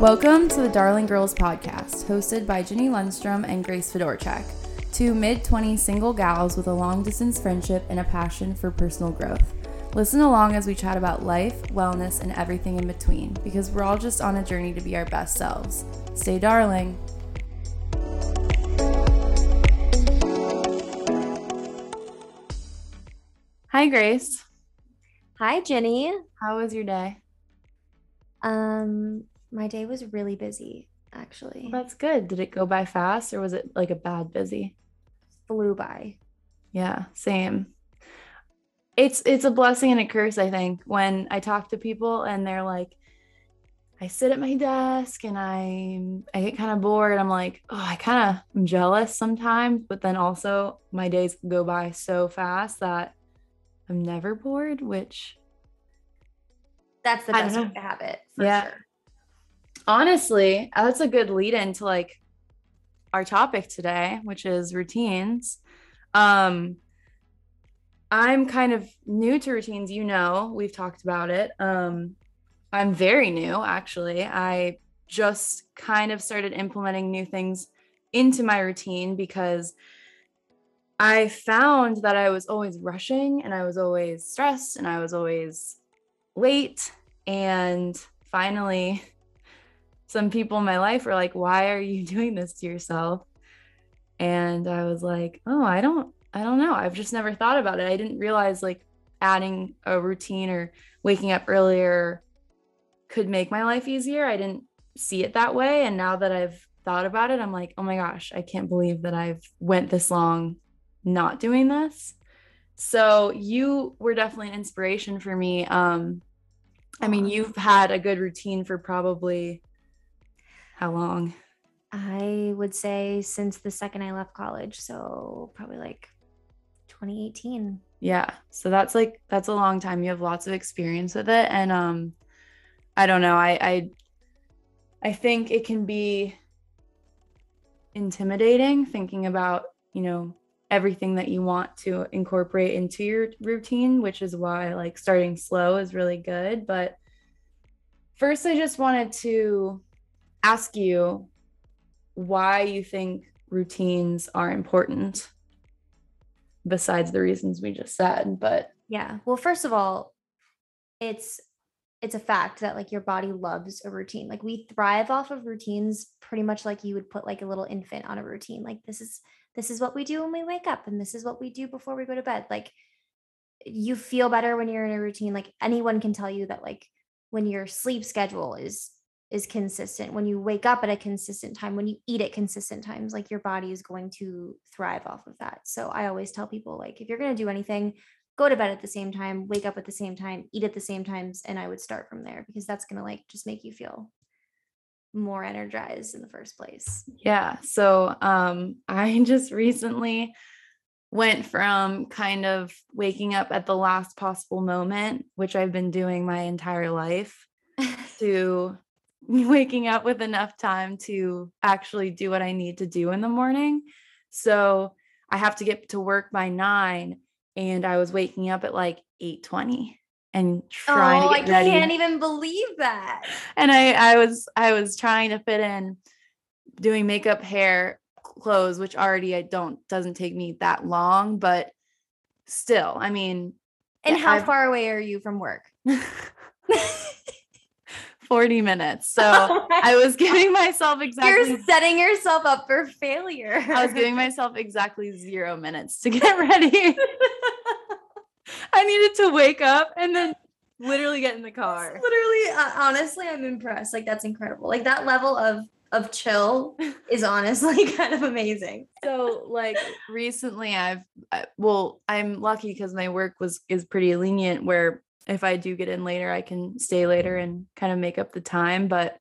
Welcome to the Darling Girls podcast, hosted by Jenny Lundstrom and Grace Fedorchak, two mid 20s single gals with a long distance friendship and a passion for personal growth. Listen along as we chat about life, wellness, and everything in between, because we're all just on a journey to be our best selves. Stay darling. Hi, Grace. Hi, Jenny. How was your day? Um, my day was really busy, actually. Well, that's good. Did it go by fast or was it like a bad busy? Flew by. Yeah, same. It's it's a blessing and a curse, I think, when I talk to people and they're like, I sit at my desk and I I get kind of bored. I'm like, oh, I kind of am jealous sometimes, but then also my days go by so fast that I'm never bored, which That's the best way to have it. For Yeah. Sure. Honestly, that's a good lead into like our topic today, which is routines. Um I'm kind of new to routines, you know, we've talked about it. Um I'm very new actually. I just kind of started implementing new things into my routine because I found that I was always rushing and I was always stressed and I was always late and finally some people in my life were like, why are you doing this to yourself? And I was like, oh, I don't, I don't know. I've just never thought about it. I didn't realize like adding a routine or waking up earlier could make my life easier. I didn't see it that way. And now that I've thought about it, I'm like, oh my gosh, I can't believe that I've went this long not doing this. So you were definitely an inspiration for me. Um, I mean, you've had a good routine for probably how long? I would say since the second I left college, so probably like 2018. Yeah. So that's like that's a long time. You have lots of experience with it. And um I don't know. I I I think it can be intimidating thinking about, you know, everything that you want to incorporate into your routine, which is why like starting slow is really good. But first I just wanted to ask you why you think routines are important besides the reasons we just said but Yeah. Well, first of all, it's it's a fact that like your body loves a routine. Like we thrive off of routines pretty much like you would put like a little infant on a routine. Like this is this is what we do when we wake up and this is what we do before we go to bed. Like you feel better when you're in a routine. Like anyone can tell you that like when your sleep schedule is is consistent, when you wake up at a consistent time, when you eat at consistent times, like your body is going to thrive off of that. So I always tell people like if you're going to do anything, go to bed at the same time, wake up at the same time, eat at the same times, and I would start from there because that's gonna like just make you feel more energized in the first place. yeah so um i just recently went from kind of waking up at the last possible moment which i've been doing my entire life to waking up with enough time to actually do what I need to do in the morning. So I have to get to work by nine, and I was waking up at like eight twenty and trying oh, to I get ready. can't even believe that. and I I was I was trying to fit in doing makeup, hair, clothes, which already I don't doesn't take me that long, but still, I mean, And how I've- far away are you from work? 40 minutes. So I was giving myself exactly You're setting yourself up for failure. I was giving myself exactly zero minutes to get ready. I needed to wake up and then literally get in the car. literally uh, honestly i'm impressed like that's incredible like that level of of chill is honestly kind of amazing So like recently I've well I'm lucky cuz my work was is pretty lenient where if I do get in later I can stay later mm. and kind of make up the time but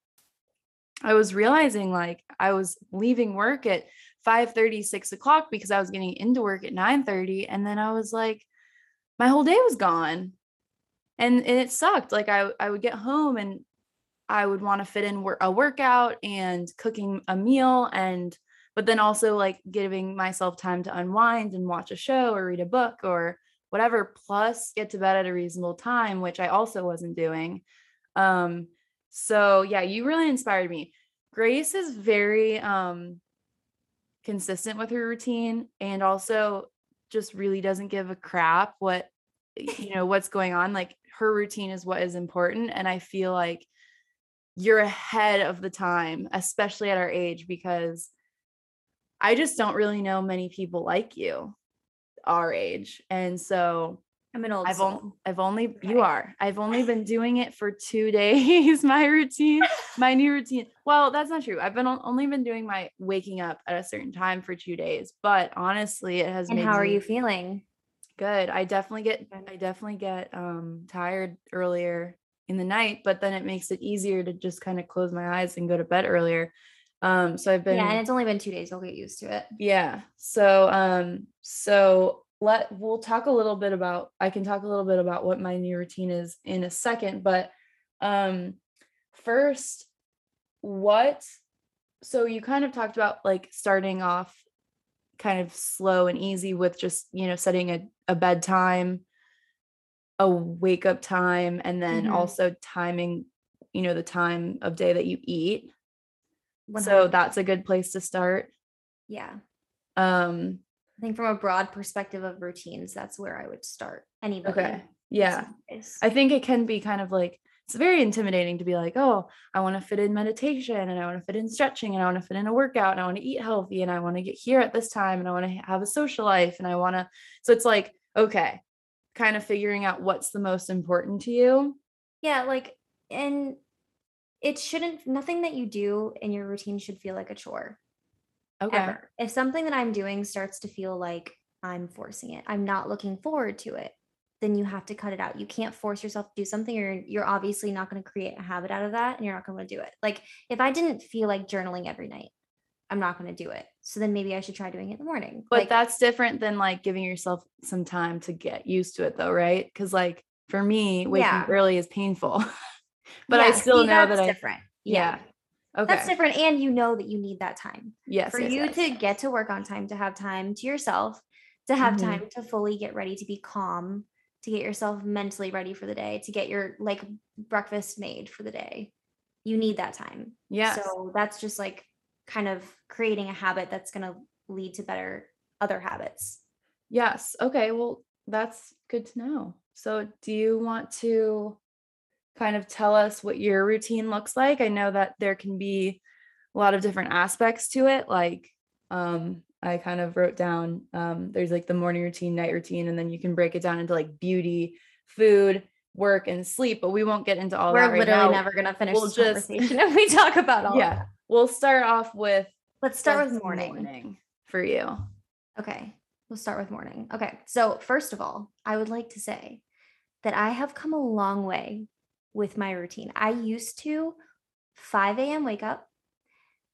I was realizing like I was leaving work at 5 6 o'clock because I was getting into work at 9 30 and then I was like my whole day was gone. And, and it sucked like I, I would get home and I would want to fit in a workout and cooking a meal and but then also like giving myself time to unwind and watch a show or read a book or whatever plus get to bed at a reasonable time which I also wasn't doing um So yeah, you really inspired me. Grace is very um consistent with her routine and also just really doesn't give a crap what you know what's going on like her routine is what is important and i feel like you're ahead of the time especially at our age because i just don't really know many people like you our age and so I'm an old I've, on, I've only Okay. you are i've only been doing it for two days my routine my new routine well that's not true i've been only been doing my waking up at a certain time for two days but honestly it has been. and how are you feeling? good i definitely get i definitely get um tired earlier in the night but then it makes it easier to just kind of close my eyes and go to bed earlier um so i've been yeah, and it's only been two days. I'll get used to it. yeah. So um so let we'll talk a little bit about I can talk a little bit about what my new routine is in a second, but um first what so you kind of talked about like starting off kind of slow and easy with just, you know, setting a, a bedtime, a wake up time, and then Mhm. also timing, you know, the time of day that you eat. So 100%. that's a good place to start. yeah. Um I think from a broad perspective of routines, that's where I would start. Anybody. Okay. Yeah. I think it can be kind of like it's very intimidating to be like, oh, I want to fit in meditation and I want to fit in stretching and I want to fit in a workout and I want to eat healthy and I want to get here at this time and I want to have a social life and I want to. So it's like, okay, kind of figuring out what's the most important to you. yeah, like, and it shouldn't, nothing that you do in your routine should feel like a chore. Okay. ever. If something that I'm doing starts to feel like I'm forcing it, I'm not looking forward to it, then you have to cut it out. You can't force yourself to do something or you're obviously not going to create a habit out of that and you're not going to do it. Like if I didn't feel like journaling every night, I'm not going to do it. So then maybe I should try doing it in the morning. But like, that's different than like giving yourself some time to get used to it though, right? Because like for me, waking Yeah. early is painful. but I still see, know that's that I different. yeah. Okay. That's different. And you know that you need that time. yes. for yes, you yes. to get to work on time, to have time to yourself, to have Mhm. time to fully get ready, to be calm, to get yourself mentally ready for the day, to get your like breakfast made for the day. You need that time. Yes. So that's just like kind of creating a habit that's going to lead to better other habits. Yes. Okay. Well, that's good to know. So, do you want to kind of tell us what your routine looks like? I know that there can be a lot of different aspects to it. Like, um, I kind of wrote down um, there's like the morning routine, night routine, and then you can break it down into like beauty, food, work, and sleep. But we won't get into all that We're right literally now. never going to finish We'll this just- conversation if we talk about all Yeah. that. We'll start off with Let's start with morning. for you. Okay, we'll start with morning. Okay, so first of all, I would like to say that I have come a long way with my routine. I used to 5 a.m. wake up.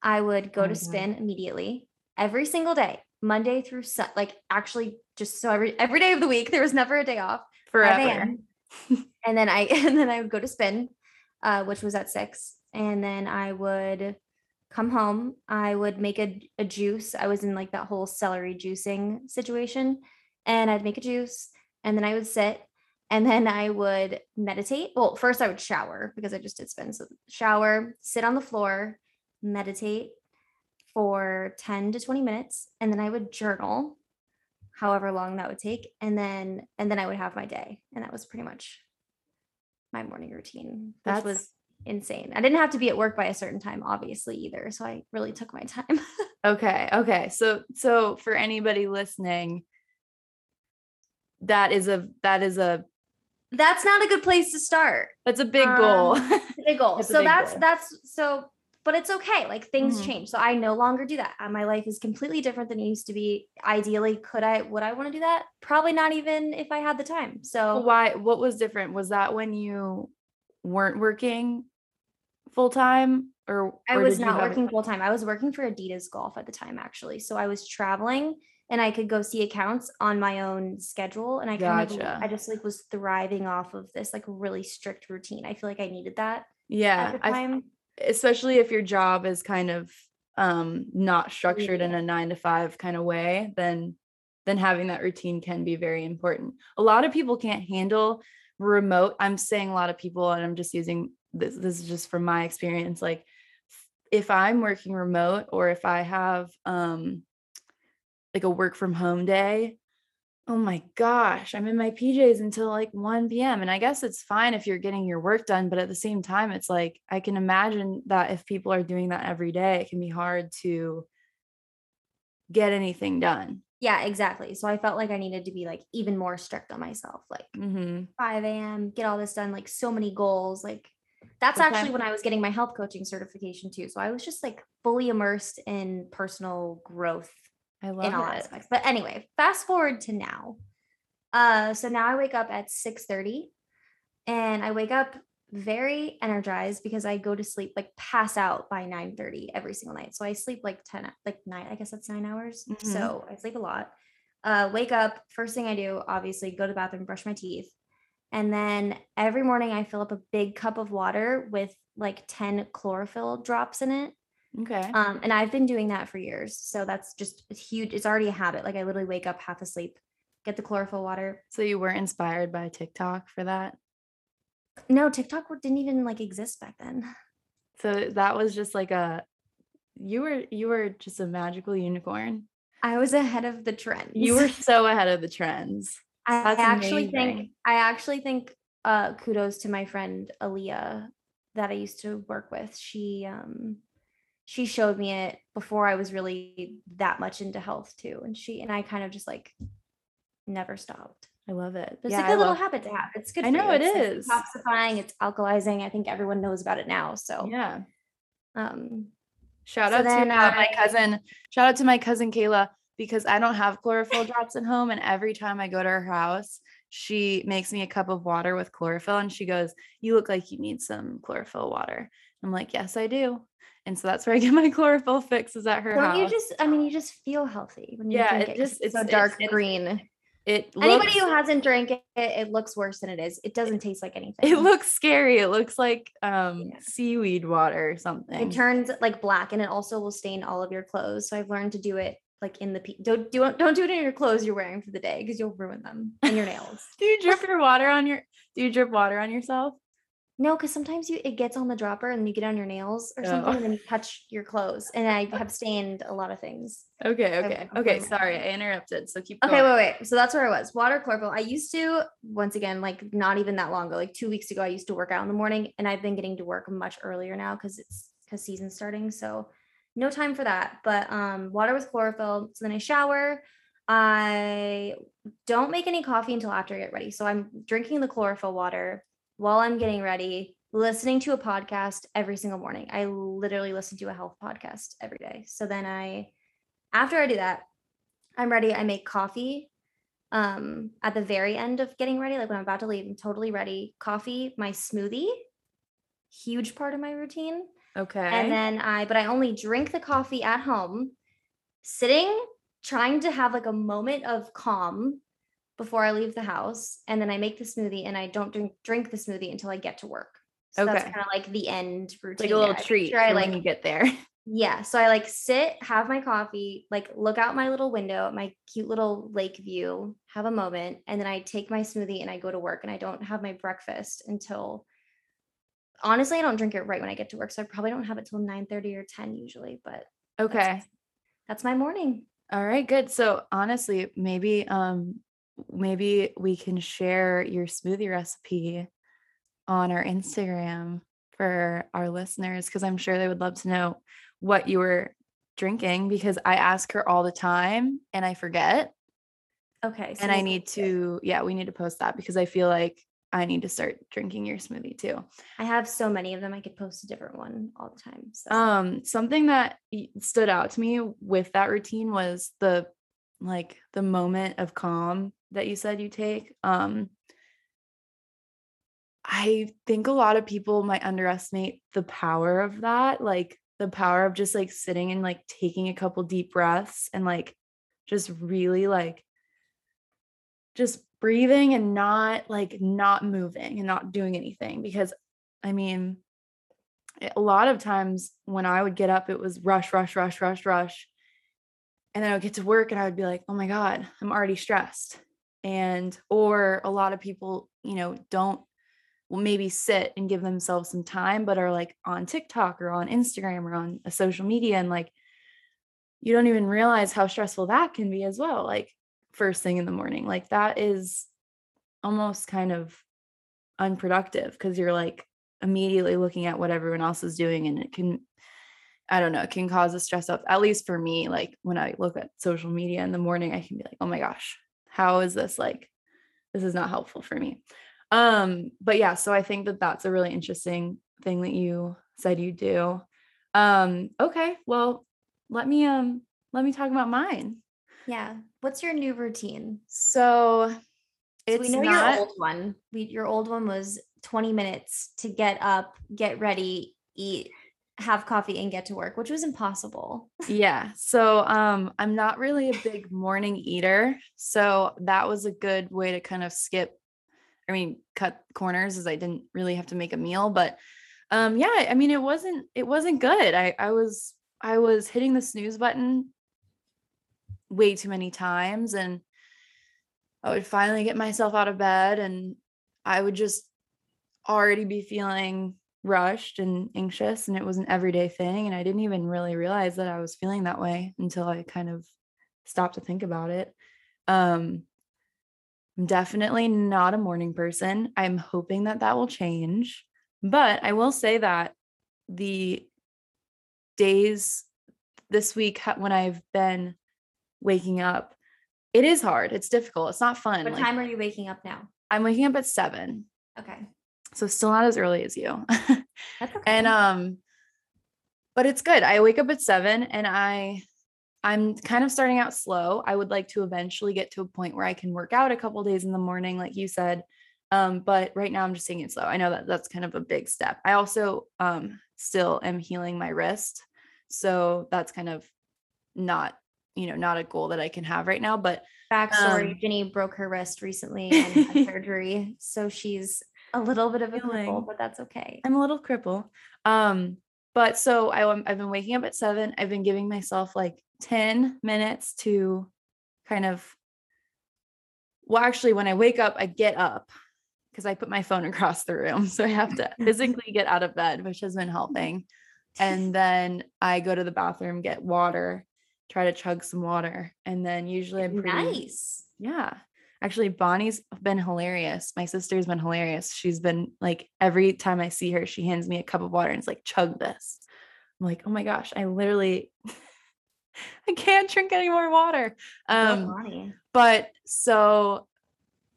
I would go Oh to my God. spin immediately every single day, Monday through Sun, like actually just so every every day of the week. There was never a day off. Forever. and then I and then I would go to spin, uh, which was at six, and then I would come home. I would make a, a juice. I was in like that whole celery juicing situation, and I'd make a juice, and then I would sit, and then I would meditate. Well, first I would shower because I just did spin. So shower, sit on the floor, meditate for 10 to 20 minutes, and then I would journal however long that would take and then and then i would have my day and that was pretty much my morning routine which That's was insane i didn't have to be at work by a certain time obviously either so i really took my time Okay. Okay. So so for anybody listening, that is a that is a that's not a good place to start that's a big goal. Um, It's big goal so big that's goal. that's so but it's okay like things Mhm. change so i no longer do that Uh, my life is completely different than it used to be ideally could i would i want to do that probably not even if i had the time so Why what was different? Was that when you weren't working full time or I was not working full time. I was working for Adidas Golf at the time, actually. So I was traveling and I could go see accounts on my own schedule. And I kind of, I just like was thriving off of this like really strict routine. I feel like I needed that Yeah. I- especially if your job is kind of um not structured in a 9 to 5 kind of way, then then having that routine can be very important. A lot of people can't handle remote. I'm saying a lot of people and I'm just using this this is just from my experience like if I'm working remote or if I have um like a work from home day, oh my gosh, I'm in my PJs until like 1 p.m. And I guess it's fine if you're getting your work done, but at the same time, it's like I can imagine that if people are doing that every day, it can be hard to get anything done. Yeah, exactly. So I felt like I needed to be like even more strict on myself, like Mm-hmm. 5 a.m., get all this done, like so many goals. Like that's Okay. actually when I was getting my health coaching certification too. So I was just like fully immersed in personal growth I in love all it. aspects. But anyway, fast forward to now. Uh, so now I wake up at 6:30 and I wake up very energized because I go to sleep like pass out by 9:30 every single night. So I sleep like 10 like 9, I guess that's 9 hours. Mhm. So I sleep a lot. Uh, wake up, first thing I do, obviously go to the bathroom, brush my teeth. And then every morning I fill up a big cup of water with like 10 chlorophyll drops in it. Okay. Um, and I've been doing that for years. So that's just huge. It's already a habit. Like I literally wake up half asleep, get the chlorophyll water. so you were inspired by TikTok for that? No, TikTok didn't even like exist back then. So that was just like a you were you were just a magical unicorn. I was ahead of the trend. You were so ahead of the trends. I that's actually amazing. think I actually think uh kudos to my friend Aaliyah that I used to work with. She um she showed me it before I was really that much into health too. And she and I kind of just like never stopped. I love it. But it's Yeah, a I good little habit to have. It's good. I know you. it It's, is. detoxifying. It's alkalizing. I think everyone knows about it now. So, Yeah. um, Shout So out to uh, my cousin. Shout out to my cousin Kayla because I don't have chlorophyll drops at home, and every time I go to her house, she makes me a cup of water with chlorophyll, and she goes, "You look like you need some chlorophyll water." I'm like, "Yes, I do," and so that's where I get my chlorophyll fix is at her don't house. you just? I mean, you just feel healthy when you Yeah, drink it just- it's, it's- so dark it's- green. it Anybody looks, who hasn't drank it, it looks worse than it is. It doesn't taste like anything. it looks scary. It looks like um Yeah. seaweed water or something. It turns like black, and it also will stain all of your clothes. So I've learned to do it like in the pe- don't do don't do it in your clothes you're wearing for the day because you'll ruin them and your nails. do you drip your water on your? Do you drip water on yourself? No, because sometimes you it gets on the dropper and you get on your nails or something, Oh. and then you touch your clothes. And I have stained a lot of things. Okay, okay, I've okay. Sorry. I interrupted. So keep Okay, wait, wait. So that's where I was. Water chlorophyll. I used to once again, like not even that long ago, like two weeks ago, I used to work out in the morning, and I've been getting to work much earlier now because it's because season's starting. So no time for that. But um, water with chlorophyll. So then I shower. I don't make any coffee until after I get ready. So I'm drinking the chlorophyll water while I'm getting ready, listening to a podcast every single morning. I literally listen to a health podcast every day. So then I, after I do that, I'm ready. I make coffee um at the very end of getting ready like when i'm about to leave i'm totally ready coffee my smoothie huge part of my routine Okay. and then i but i only drink the coffee at home sitting trying to have like a moment of calm before i leave the house and then i make the smoothie and i don't drink drink the smoothie until i get to work so that's kind of like the end routine like a little there. I make treat sure I like when you get there. yeah. So I like sit, have my coffee, like look out my little window at my cute little lake view, have a moment, and then I take my smoothie and I go to work and I don't have my breakfast until honestly, I don't drink it right when I get to work. So I probably don't have it till 9 30 or 10 usually, but Okay. that's, that's my morning. All right, good. So honestly, maybe um maybe we can share your smoothie recipe on our Instagram for our listeners because I'm sure they would love to know what you were drinking because I ask her all the time and I forget. Okay. so and I need it. to yeah, we need to post that because I feel like I need to start drinking your smoothie too. I have so many of them. I could post a different one all the time. So Um, something that stood out to me with that routine was the like the moment of calm that you said you take. Um, I think a lot of people might underestimate the power of that, like the power of just like sitting and like taking a couple deep breaths and like just really like just breathing and not like not moving and not doing anything because I mean a lot of times when I would get up, it was rush, rush, rush, rush, rush. And then I would get to work and I would be like, oh my God, I'm already stressed. And, or a lot of people, you know, don't will maybe sit and give themselves some time, but are like on TikTok or on Instagram or on a social media and like you don't even realize how stressful that can be as well. Like first thing in the morning, like that is almost kind of unproductive because you're like immediately looking at what everyone else is doing and it can I don't know, it can cause a stress up. At least for me, like when I look at social media in the morning, I can be like, oh my gosh, how is this like, this is not helpful for me. Um, but yeah, so I think that that's a really interesting thing that you said you do. Um, okay, well, let me um let me talk about mine. Yeah. What's your new routine? So so we know not, your old one. We, your old one was 20 minutes to get up, get ready, eat, have coffee and get to work, which was impossible. yeah. So um I'm not really a big morning eater. So that was a good way to kind of skip I mean cut corners as I didn't really have to make a meal, but um yeah, I mean it wasn't it wasn't good. I I was I was hitting the snooze button way too many times and I would finally get myself out of bed and I would just already be feeling rushed and anxious and it was an everyday thing and I didn't even really realize that I was feeling that way until I kind of stopped to think about it. Um I'm definitely not a morning person. I'm hoping that that will change. But I will say that the days this week when I've been waking up, it is hard. It's difficult. It's not fun. What like, time are you waking up now? I'm waking up at seven. Okay. So still not as early as you. Okay. And um, but it's good. I wake up at seven and I I'm kind of starting out slow. I would like to eventually get to a point where I can work out a couple days in the morning, like you said. Um, but right now I'm just taking it slow. I know that that's kind of a big step. I also um still am healing my wrist. So that's kind of not, you know, not a goal that I can have right now. But backstory, um, Ginny broke her wrist recently and had surgery. So she's a little bit of a cripple, but that's okay. I'm a little cripple. Um, but so I, I've been waking up at seven. I've been giving myself like 10 minutes to kind of, well, actually, when I wake up, I get up because I put my phone across the room. So I have to physically get out of bed, which has been helping. And then I go to the bathroom, get water, try to chug some water. And then usually I'm pretty nice. Yeah. Actually, Bonnie's been hilarious. My sister's been hilarious. She's been like, every time I see her, she hands me a cup of water and it's like, chug this. I'm like, oh my gosh, I literally, I can't drink any more water. Um, but so,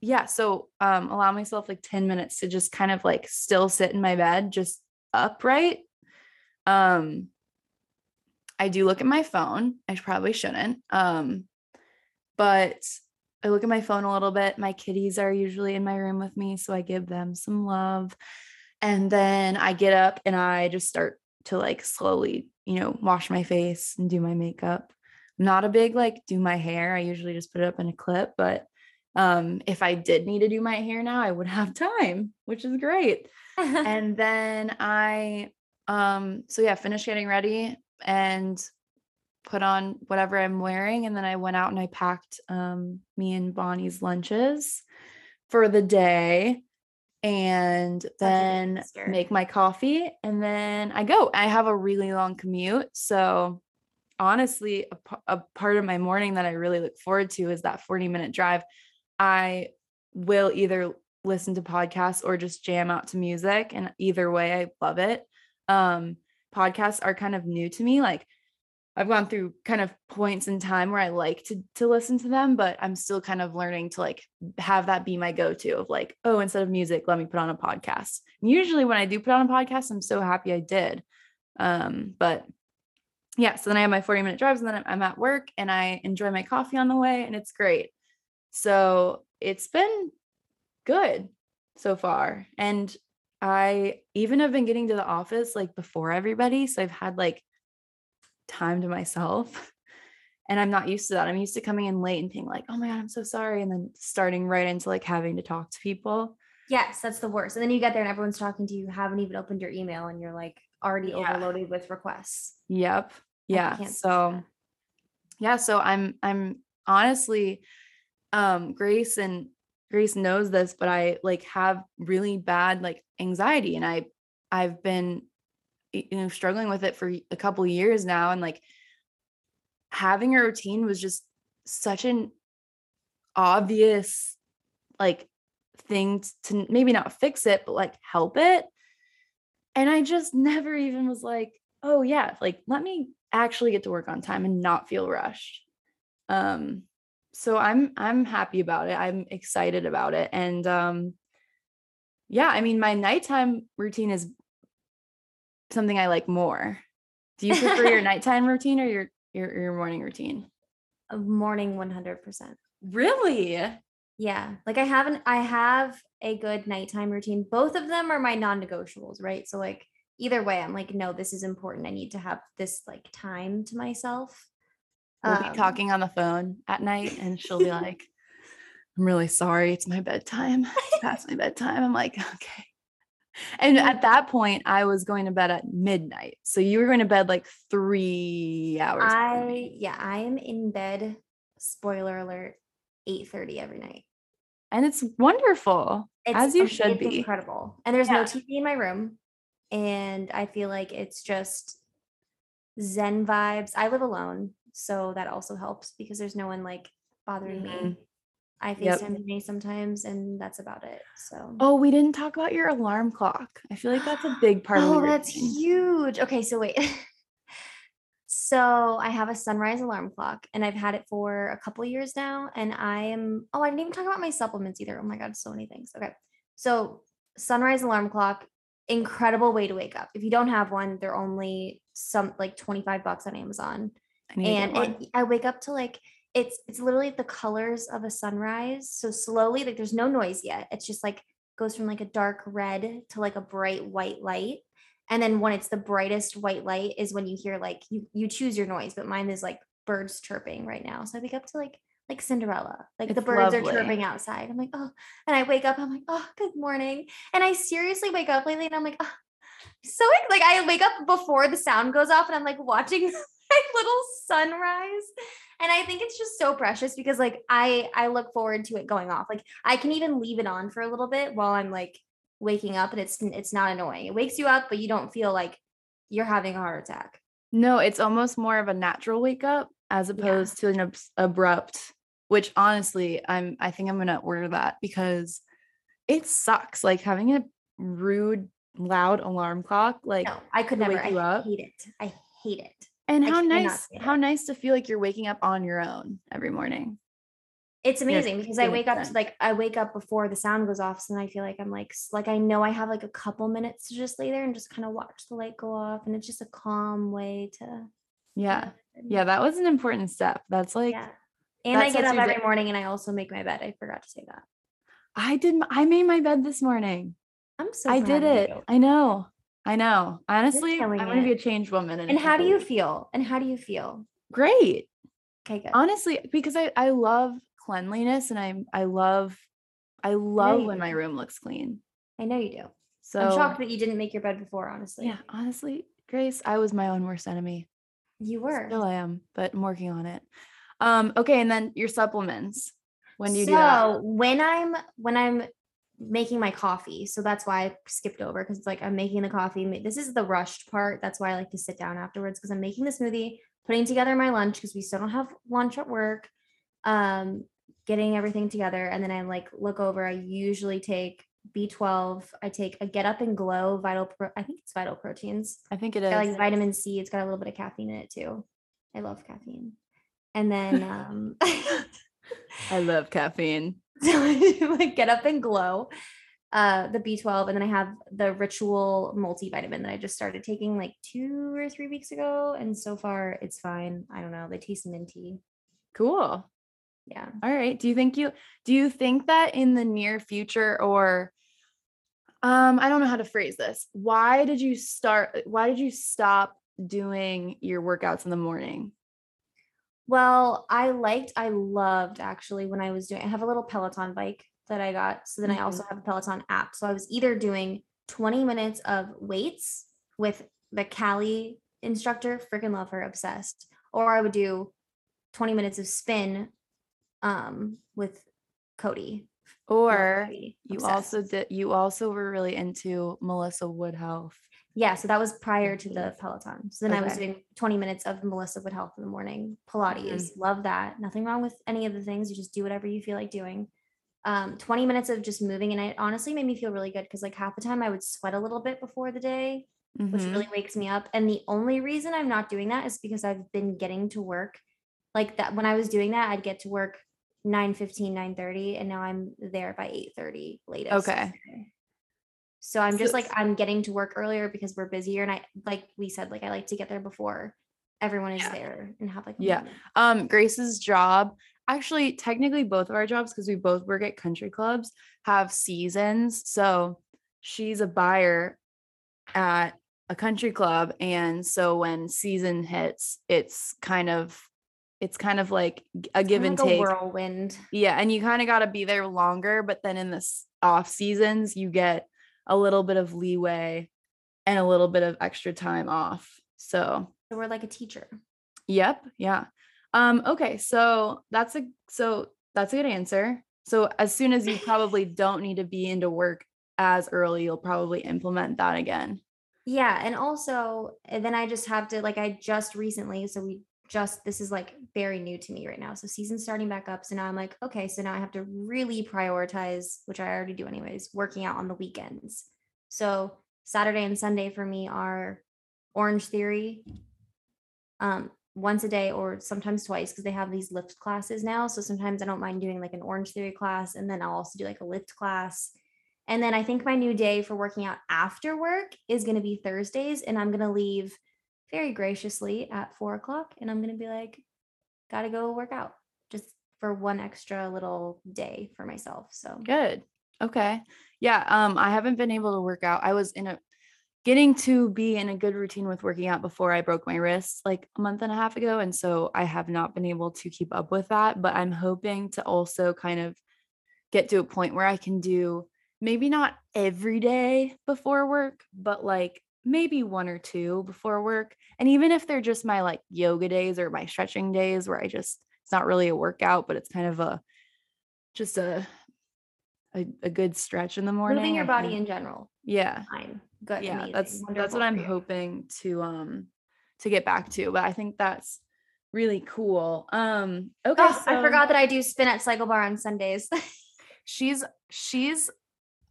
yeah, so um, allow myself like 10 minutes to just kind of like still sit in my bed, just upright. Um, I do look at my phone. I probably shouldn't. Um, but I look at my phone a little bit. My kitties are usually in my room with me, so I give them some love. And then I get up and I just start to like slowly, you know, wash my face and do my makeup. not a big like do my hair. I usually just put it up in a clip, but um if I did need to do my hair now, I would have time, which is great. and then I um so yeah, finish getting ready and put on whatever I'm wearing. And then I went out and I packed um, me and Bonnie's lunches for the day and then make my coffee. And then I go. I have a really long commute. So honestly, a, a part of my morning that I really look forward to is that 40 minute drive. I will either listen to podcasts or just jam out to music. And either way, I love it. Um, podcasts are kind of new to me. Like I've gone through kind of points in time where I like to to listen to them, but I'm still kind of learning to like have that be my go-to of like, oh, instead of music, let me put on a podcast. And usually when I do put on a podcast, I'm so happy I did. Um, but yeah, so then I have my 40 minute drives and then I'm at work and I enjoy my coffee on the way and it's great. So it's been good so far. And I even have been getting to the office like before everybody. So I've had like time to myself. And I'm not used to that. I'm used to coming in late and being like, oh my God, I'm so sorry. And then starting right into like having to talk to people. Yes, that's the worst. And then you get there and everyone's talking to you, you haven't even opened your email and you're like already yeah. overloaded with requests. Yep. Yeah. So yeah, so I'm I'm honestly um Grace and Grace knows this, but I like have really bad like anxiety and I I've been you know struggling with it for a couple years now and like having a routine was just such an obvious like thing to maybe not fix it but like help it. And i just never even was like oh yeah like let me actually get to work on time and not feel rushed. Um so i'm i'm happy about it. I'm excited about it. And um yeah i mean my nighttime routine is something i like more do you prefer your nighttime routine or your your, your morning routine A morning 100%. really Yeah. Like I haven't I have a good nighttime routine. Both of them are my non-negotiables, right? So like either way, I'm like, no, this is important. I need to have this like time to myself. we'll Um, be talking on the phone at night and she'll be like i'm really sorry it's my bedtime it's past my bedtime i'm like okay and at that point i was going to bed at midnight so you were going to bed like three hours I yeah, I am in bed, spoiler alert, 8:30 every night. and it's wonderful as you should it's be incredible. And there's Yeah. no TV in my room. And I feel like it's just zen vibes. I live alone, so that also helps because there's no one like bothering mm-hmm. me. I Yep. FaceTime me sometimes and that's about it. So oh we didn't talk about your alarm clock i feel like that's a big part of it. Oh, that's routine. huge. Okay, so wait. so I have a sunrise alarm clock and I've had it for a couple years now. And I am, oh, I didn't even talk about my supplements either. Oh my God, so many things. Okay. So sunrise alarm clock, incredible way to wake up. If you don't have one, they're only some like 25 bucks on Amazon I need to get and it, I wake up to like it's it's literally the colors of a sunrise. So slowly, like there's no noise yet. It's just like goes from like a dark red to like a bright white light. And then when it's the brightest white light is when you hear like you you choose your noise, but mine is like birds chirping right now. So I wake up to like like Cinderella, like the It's birds are chirping outside. I'm like, oh, and I wake up, I'm like, oh, good morning. And I seriously wake up lately and I'm like, oh, so like I wake up before the sound goes off and I'm like watching my little sunrise. And i think it's just so precious because like i i look forward to it going off. Like i can even leave it on for a little bit while i'm like waking up and it's it's not annoying. It wakes you up but you don't feel like you're having a heart attack. No, it's almost more of a natural wake up as opposed to an abs- abrupt, which honestly, I'm I think I'm going to order that because it sucks. Like having a rude loud alarm clock like no i could never. wake you i up? hate it. I hate it and how nice how nice to feel like you're waking up on your own every morning. it's Yeah, amazing because i wake up to like i wake up before the sound goes off so then i feel like i'm like like i know i have like a couple minutes to just lay there and just kind of watch the light go off and it's just a calm way to Yeah. Yeah, that was an important step. That's like yeah. And I get up every day- morning and I also make my bed. I forgot to say that. I did. I made my bed this morning. I'm so I did it. you. I know. I know. Honestly, I'm going to be a changed woman. And how do you feel? And how do you feel? Great. Okay, good. honestly because i i love cleanliness and i'm i love i love you when my room looks clean I know you do. so I'm shocked that you didn't make your bed before, honestly. yeah honestly grace i was my own worst enemy You were. still i am but i'm working on it um okay and then your supplements when do you so do that when I'm when I'm making my coffee, so that's why I skipped over because it's like I'm making the coffee. This is the rushed part. That's why I like to sit down afterwards because I'm making the smoothie, putting together my lunch because we still don't have lunch at work. Um, getting everything together, and then I like look over. I usually take B12. I take a Get Up and Glow Vital. Pro- I think it's Vital Proteins. i think It's is got like vitamin C. It's got a little bit of caffeine in it too. I love caffeine. And then um i love caffeine so like get up and glow. Uh the B12 and then I have the ritual multivitamin that I just started taking like 2 or 3 weeks ago and so far it's fine. I don't know. They taste minty. cool Yeah. all right do you think you do you think that in the near future or um i don't know how to phrase this why did you start why did you stop doing your workouts in the morning Well, I liked, I loved actually when I was doing, I have a little Peloton bike that I got. So then I also have a Peloton app. So I was either doing 20 minutes of weights with the Callie instructor, freaking love her, obsessed, or I would do 20 minutes of spin um, with Cody. Or you also did you also were really into Melissa Wood Health. Yeah, so that was prior to the Peloton. So then I was doing 20 minutes of Melissa Wood Health in the morning, Pilates. Love that. Nothing wrong with any of the things. You just do whatever you feel like doing. Um, 20 minutes of just moving, and it honestly made me feel really good because like half the time I would sweat a little bit before the day, which Mhm. really wakes me up. And the only reason I'm not doing that is because I've been getting to work like that. When I was doing that, I'd get to work 9 15, 9 30, and now I'm there by 8 30 latest. Okay. So I'm just like I'm getting to work earlier because we're busier, and I like we said, like I like to get there before everyone is Yeah. there and have like Yeah. moment. Um, Grace's job, actually, technically both of our jobs, because we both work at country clubs, have seasons. So she's a buyer at a country club. And so when season hits, it's kind of it's kind of like a give and like take. a whirlwind. Yeah, and you kind of got to be there longer, but then in this off seasons, you get a little bit of leeway and a little bit of extra time off. So, So we're like a teacher. yep, yeah. Um okay, so that's a so that's a good answer. So as soon as you probably don't need to be into work as early, you'll probably implement that again. Yeah, and also and then I just have to like I just recently, so we just this is like very new to me right now. So season's starting back up. So now I'm like, okay, so now I have to really prioritize, which I already do anyways, working out on the weekends. So Saturday and Sunday for me are Orange Theory, um, once a day or sometimes twice because they have these lift classes now. So sometimes I don't mind doing like an Orange Theory class, and then I'll also do like a lift class. And then I think my new day for working out after work is going to be Thursdays, and I'm going to leave very graciously at four o'clock, and I'm going to be like, gotta go work out just for one extra little day for myself. So Good. Okay. Yeah, um I haven't been able to work out. I was in a getting to be in a good routine with working out before I broke my wrist like a month and a half ago and so I have not been able to keep up with that, but I'm hoping to also kind of get to a point where I can do maybe not every day before work, but like maybe one or two before work. And even if they're just my like yoga days or my stretching days where I just it's not really a workout, but it's kind of a just a a, a good stretch in the morning. moving your body in general, yeah. fine, good, Yeah, amazing, that's that's what I'm hoping to um to get back to. But I think that's really cool. Um okay. Oh, I forgot that I do spin at Cycle Bar on Sundays. she's she's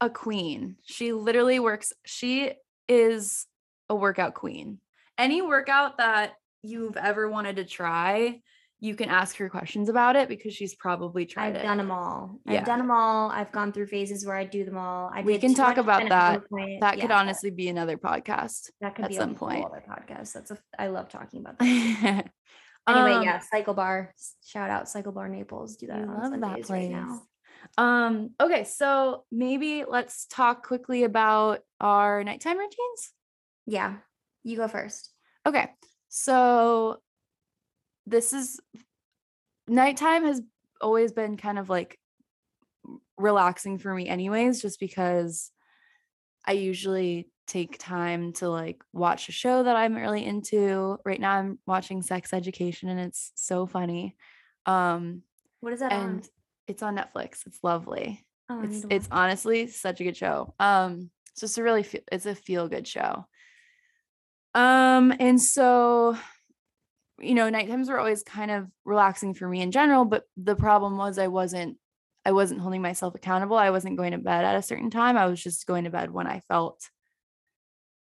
a queen. She literally works, she is a workout queen. Any workout that you've ever wanted to try, you can ask her questions about it because she's probably tried I've it. done them all. Yeah. I've done them all. I've gone through phases where I do them all. I We can talk about spin at one that. that could honestly be another podcast. that could at be some a whole point. other podcast. That's a I love talking about that. Anyway, Um, yeah, Cycle Bar. Shout out Cycle Bar Naples. Do that I on love that Sundays right now. Um, okay, so maybe let's talk quickly about our nighttime routines. Yeah, you go first. Okay, so this is nighttime has always been kind of like relaxing for me, anyways, just because I usually take time to like watch a show that I'm really into. Right now, I'm watching Sex Education, and it's so funny. Um, What is that and on? It's on Netflix. It's lovely. Oh, It's it's honestly such a good show. Um, it's just a really fe- it's a feel good show. Um, and so you know, night times were always kind of relaxing for me in general, but the problem was I wasn't I wasn't holding myself accountable. I wasn't going to bed at a certain time. I was just going to bed when I felt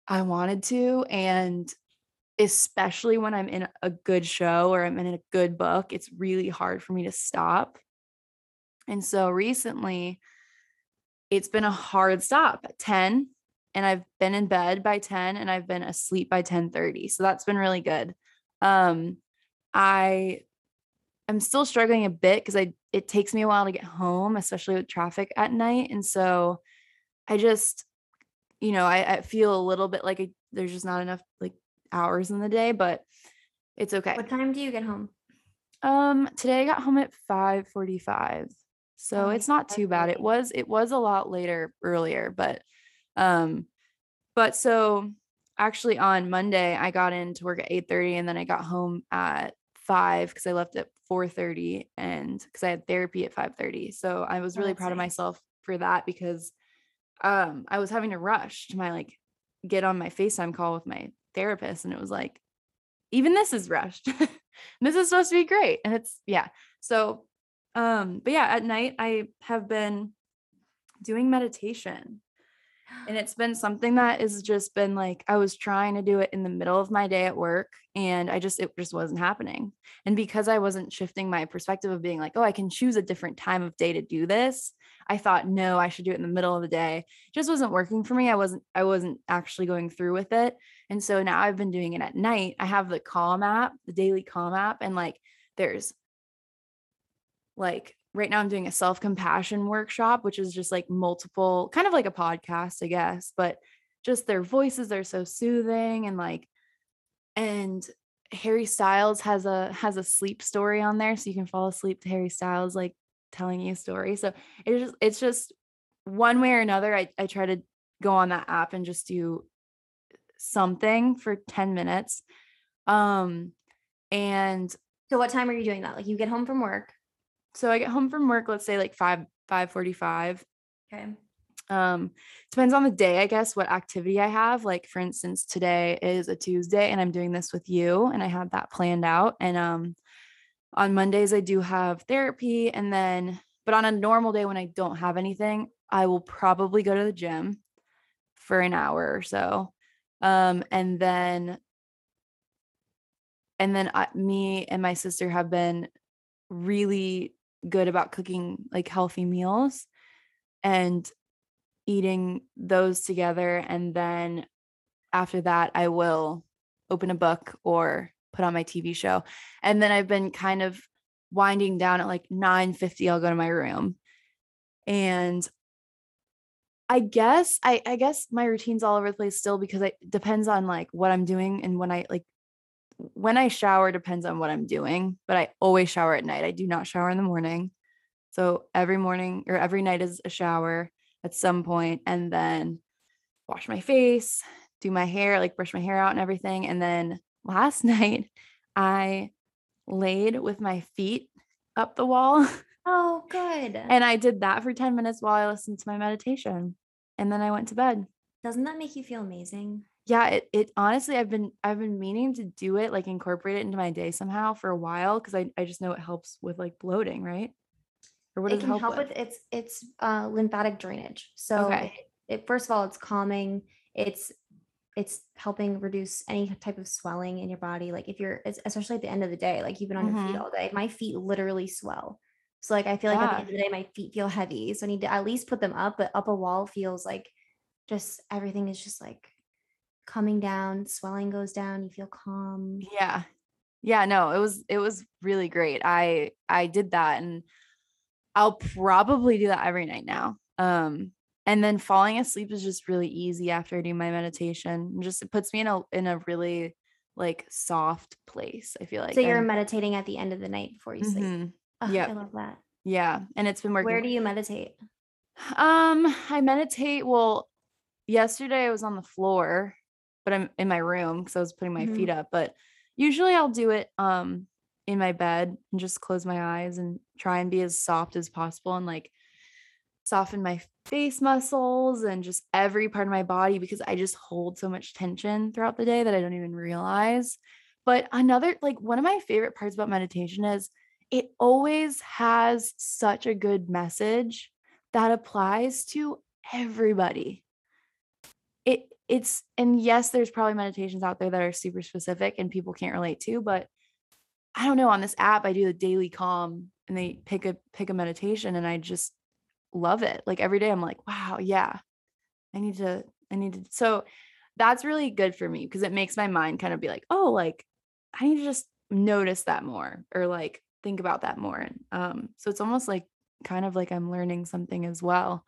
I wanted to and especially when I'm in a good show or I'm in a good book, it's really hard for me to stop. And so recently, it's been a hard stop at 10 and I've been in bed by 10 and I've been asleep by 10:30. So that's been really good. Um I I'm still struggling a bit cuz I it takes me a while to get home, especially with traffic at night. And so I just you know, I, I feel a little bit like there's just not enough like hours in the day, but it's okay. What time do you get home? Um, today I got home at 5:45. So Oh, it's not too bad. It was it was a lot later earlier, but um but so actually on Monday I got in to work at 8:30 and then I got home at 5 because I left at 4:30 and because I had therapy at 5:30. So I was Oh, really that's proud of myself for that because um I was having to rush to my like get on my FaceTime call with my therapist and it was like even this is rushed. this is supposed to be great. And it's yeah. So um but yeah, at night I have been doing meditation and it's been something that has just been like I was trying to do it in the middle of my day at work and I just it just wasn't happening. And because I wasn't shifting my perspective of being like, "Oh, I can choose a different time of day to do this." I thought, "No, I should do it in the middle of the day." It just wasn't working for me. I wasn't I wasn't actually going through with it. And so now I've been doing it at night. I have the Calm app, the daily Calm app and like there's like right now I'm doing a self-compassion workshop, which is just like multiple kind of like a podcast, I guess, but just their voices are so soothing and like and Harry Styles has a has a sleep story on there so you can fall asleep to Harry Styles like telling you a story. So it's just it's just one way or another I I try to go on that app and just do something for 10 minutes. Um and So what time are you doing that? Like you get home from work. So I get home from work let's say like 5 5:45 Okay. um depends on the day i guess what activity i have. Like for instance today is a tuesday and i'm doing this with you and i had that planned out and um on mondays i do have therapy and then but on a normal day when i don't have anything i will probably go to the gym for an hour or so. Um and then and then I, me and my sister have been really good about cooking like healthy meals and eating those together and then after that I will open a book or put on my TV show. And then I've been kind of winding down at like 9:50 I'll go to my room. And I guess I I guess my routine's all over the place still because it depends on like what I'm doing and when I like when I shower depends on what I'm doing, but I always shower at night. I do not shower in the morning. So every morning or every night is a shower at some point and then wash my face, do my hair, like brush my hair out and everything. And then last night I laid with my feet up the wall Oh, good. and I did that for 10 minutes while I listened to my meditation. And then I went to bed. Doesn't that make you feel amazing? Yeah, it it honestly I've been I've been meaning to do it, like incorporate it into my day somehow for a while because I I just know it helps with like bloating, right? Or what it does can it help, help, with it's it's uh lymphatic drainage. So Okay. it, it first of all, it's calming. It's it's helping reduce any type of swelling in your body. Like if you're especially at the end of the day, like you've been on your feet Mhm. all day. My feet literally swell. So like I feel like at the end of the day, my feet feel heavy. So I need to at least put them up, but up a wall feels like just everything is just like coming down, swelling goes down, you feel calm. Yeah. Yeah, no, it was it was really great. I I did that and I'll probably do that every night now. Um and then falling asleep is just really easy after I do my meditation. It Just it puts me in a in a really like soft place. I feel like. so you're and- meditating at the end of the night before you sleep. Mhm. Ugh, Yep. I love that. Yeah, and it's been working. Where do you meditate? Um, I meditate. Well, yesterday I was on the floor, but I'm in my room because I was putting my Mhm. feet up. But usually I'll do it um in my bed and just close my eyes and try and be as soft as possible and like soften my face muscles and just every part of my body because I just hold so much tension throughout the day that I don't even realize. But another like one of my favorite parts about meditation is it always has such a good message that applies to everybody. It it's and yes, there's probably meditations out there that are super specific and people can't relate to, but I don't know, on this app I do the daily calm and they pick a pick a meditation and I just love it. Like every day I'm like, wow, yeah. I need to I need to so that's really good for me because it makes my mind kind of be like, oh, like I need to just notice that more or like think about that more. And um, so it's almost like kind of like I'm learning something as well.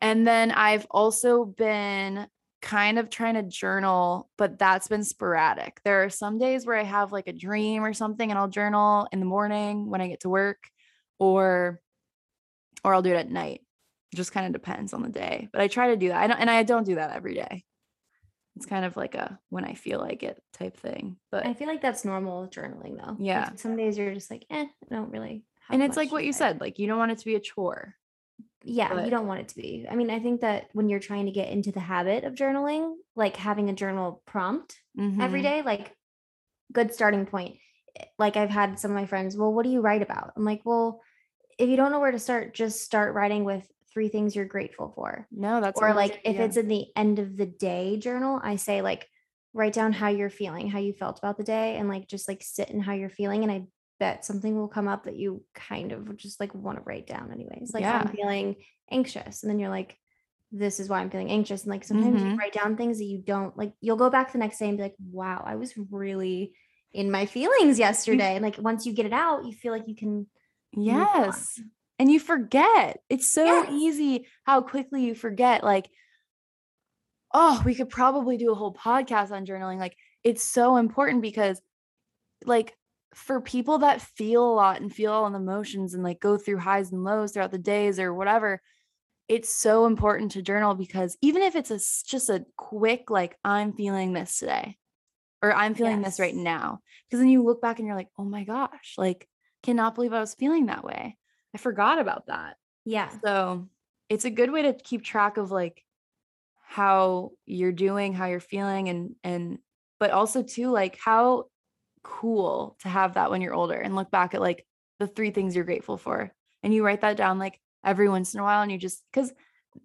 And then I've also been kind of trying to journal, but that's been sporadic. There are some days where I have like a dream or something and I'll journal in the morning when I get to work or or I'll do it at night. It just kind of depends on the day. But I try to do that. I don't and I don't do that every day. it's kind of like a when I feel like it type thing. But I feel like that's normal journaling though. Like, Yeah. some days you're just like, eh, I don't really. have and it's like what you said, like you don't want it to be a chore. Yeah, but- you don't want it to be. I mean, I think that when you're trying to get into the habit of journaling, like having a journal prompt every Mhm. day, like good starting point. Eh, Like I've had some of my friends, well, what do you write about? I'm like, well, if you don't know where to start, just start writing with three things you're grateful for. No, that's or like if idea. it's in the end of the day journal, I say like write down how you're feeling, how you felt about the day, and like just like sit in how you're feeling. And I bet something will come up that you kind of just like want to write down anyways. Like Yeah. I'm feeling anxious. And then you're like, this is why I'm feeling anxious. And like sometimes you Mhm. write down things that you don't like, you'll go back the next day and be like, wow, I was really in my feelings yesterday. And like once you get it out, you feel like you can. Yes. And you forget. It's so Yes. easy how quickly you forget. Like, oh, we could probably do a whole podcast on journaling. Like, it's so important because, like, for people that feel a lot and feel all the emotions and like go through highs and lows throughout the days or whatever, it's so important to journal because even if it's a, just a quick, like, I'm feeling this today or I'm feeling this right now, because then you look back and you're like, oh my gosh, like, cannot believe I was feeling that way. I forgot about that. yeah. So it's a good way to keep track of like how you're doing, how you're feeling, and and but also too like how cool to have that when you're older and look back at like the three things you're grateful for. And you write that down like every once in a while and you just because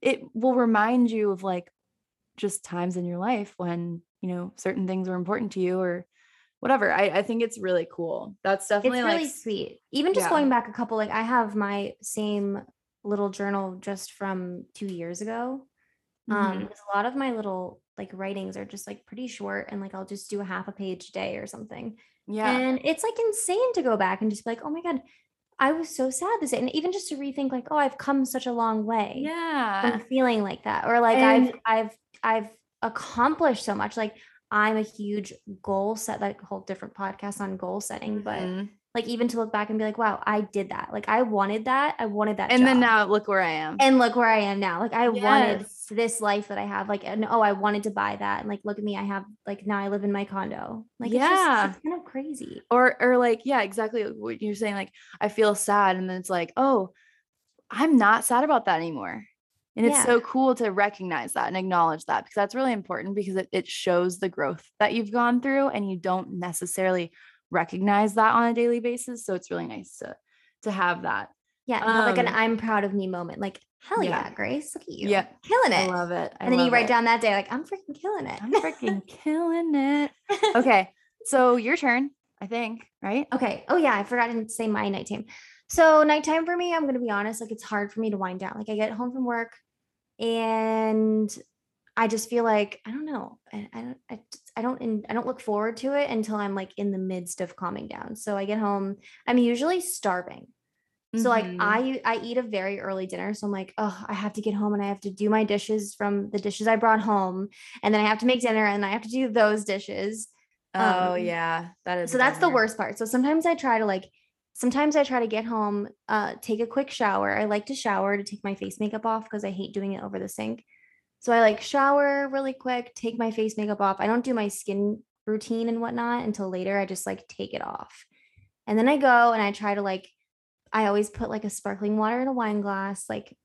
it will remind you of like just times in your life when you know certain things were important to you or whatever. I, I think it's really cool. That's definitely it's really like sweet even just yeah. going back a couple like i have my same little journal just from two years ago um Mhm. because a lot of my little like writings are just like pretty short and like i'll just do a half a page a day or something yeah. and it's like insane to go back and just be like oh my god i was so sad this day and even just to rethink like oh i've come such a long way yeah. from feeling like that or like And- i've i've i've accomplished so much like i'm a huge goal set like a whole different podcast on goal setting but Mhm. like even to look back and be like wow i did that like i wanted that i wanted that and then now look where I am. and look where i am now like i wanted Yes. This life that i have like and oh i wanted to buy that and like look at me i have like now i live in my condo like it's Yeah. just it's kind of crazy or or like yeah, exactly what you're saying. Like I feel sad, and then it's like, oh, I'm not sad about that anymore. And it's Yeah. so cool to recognize that and acknowledge that because that's really important because it, it shows the growth that you've gone through and you don't necessarily recognize that on a daily basis. So it's really nice to to have that. yeah and have like an Um, i'm proud of me moment like hell yeah, yeah. grace look at you Yeah. killing it. I love it. I and then you write it. down that day like i'm freaking killing it I'm freaking killing it. Okay. So your turn, I think, right? Okay. Oh yeah, I forgot to say my nighttime. So nighttime for me, I'm gonna be honest, like it's hard for me to wind down. Like I get home from work and I just feel like I don't know. I, I don't I, I don't in, I don't look forward to it until I'm like in the midst of calming down. So I get home, I'm usually starving. So like Mhm. I I eat a very early dinner. So I'm like, oh, I have to get home and I have to do my dishes from the dishes I brought home. And then I have to make dinner and I have to do those dishes. Oh um, yeah, that is. so that's the worst part so sometimes i try to like sometimes i try to get home uh take a quick shower i like to shower to take my face makeup off because i hate doing it over the sink so i like shower really quick take my face makeup off i don't do my skin routine and whatnot until later i just like take it off and then i go and i try to like i always put like a sparkling water in a wine glass like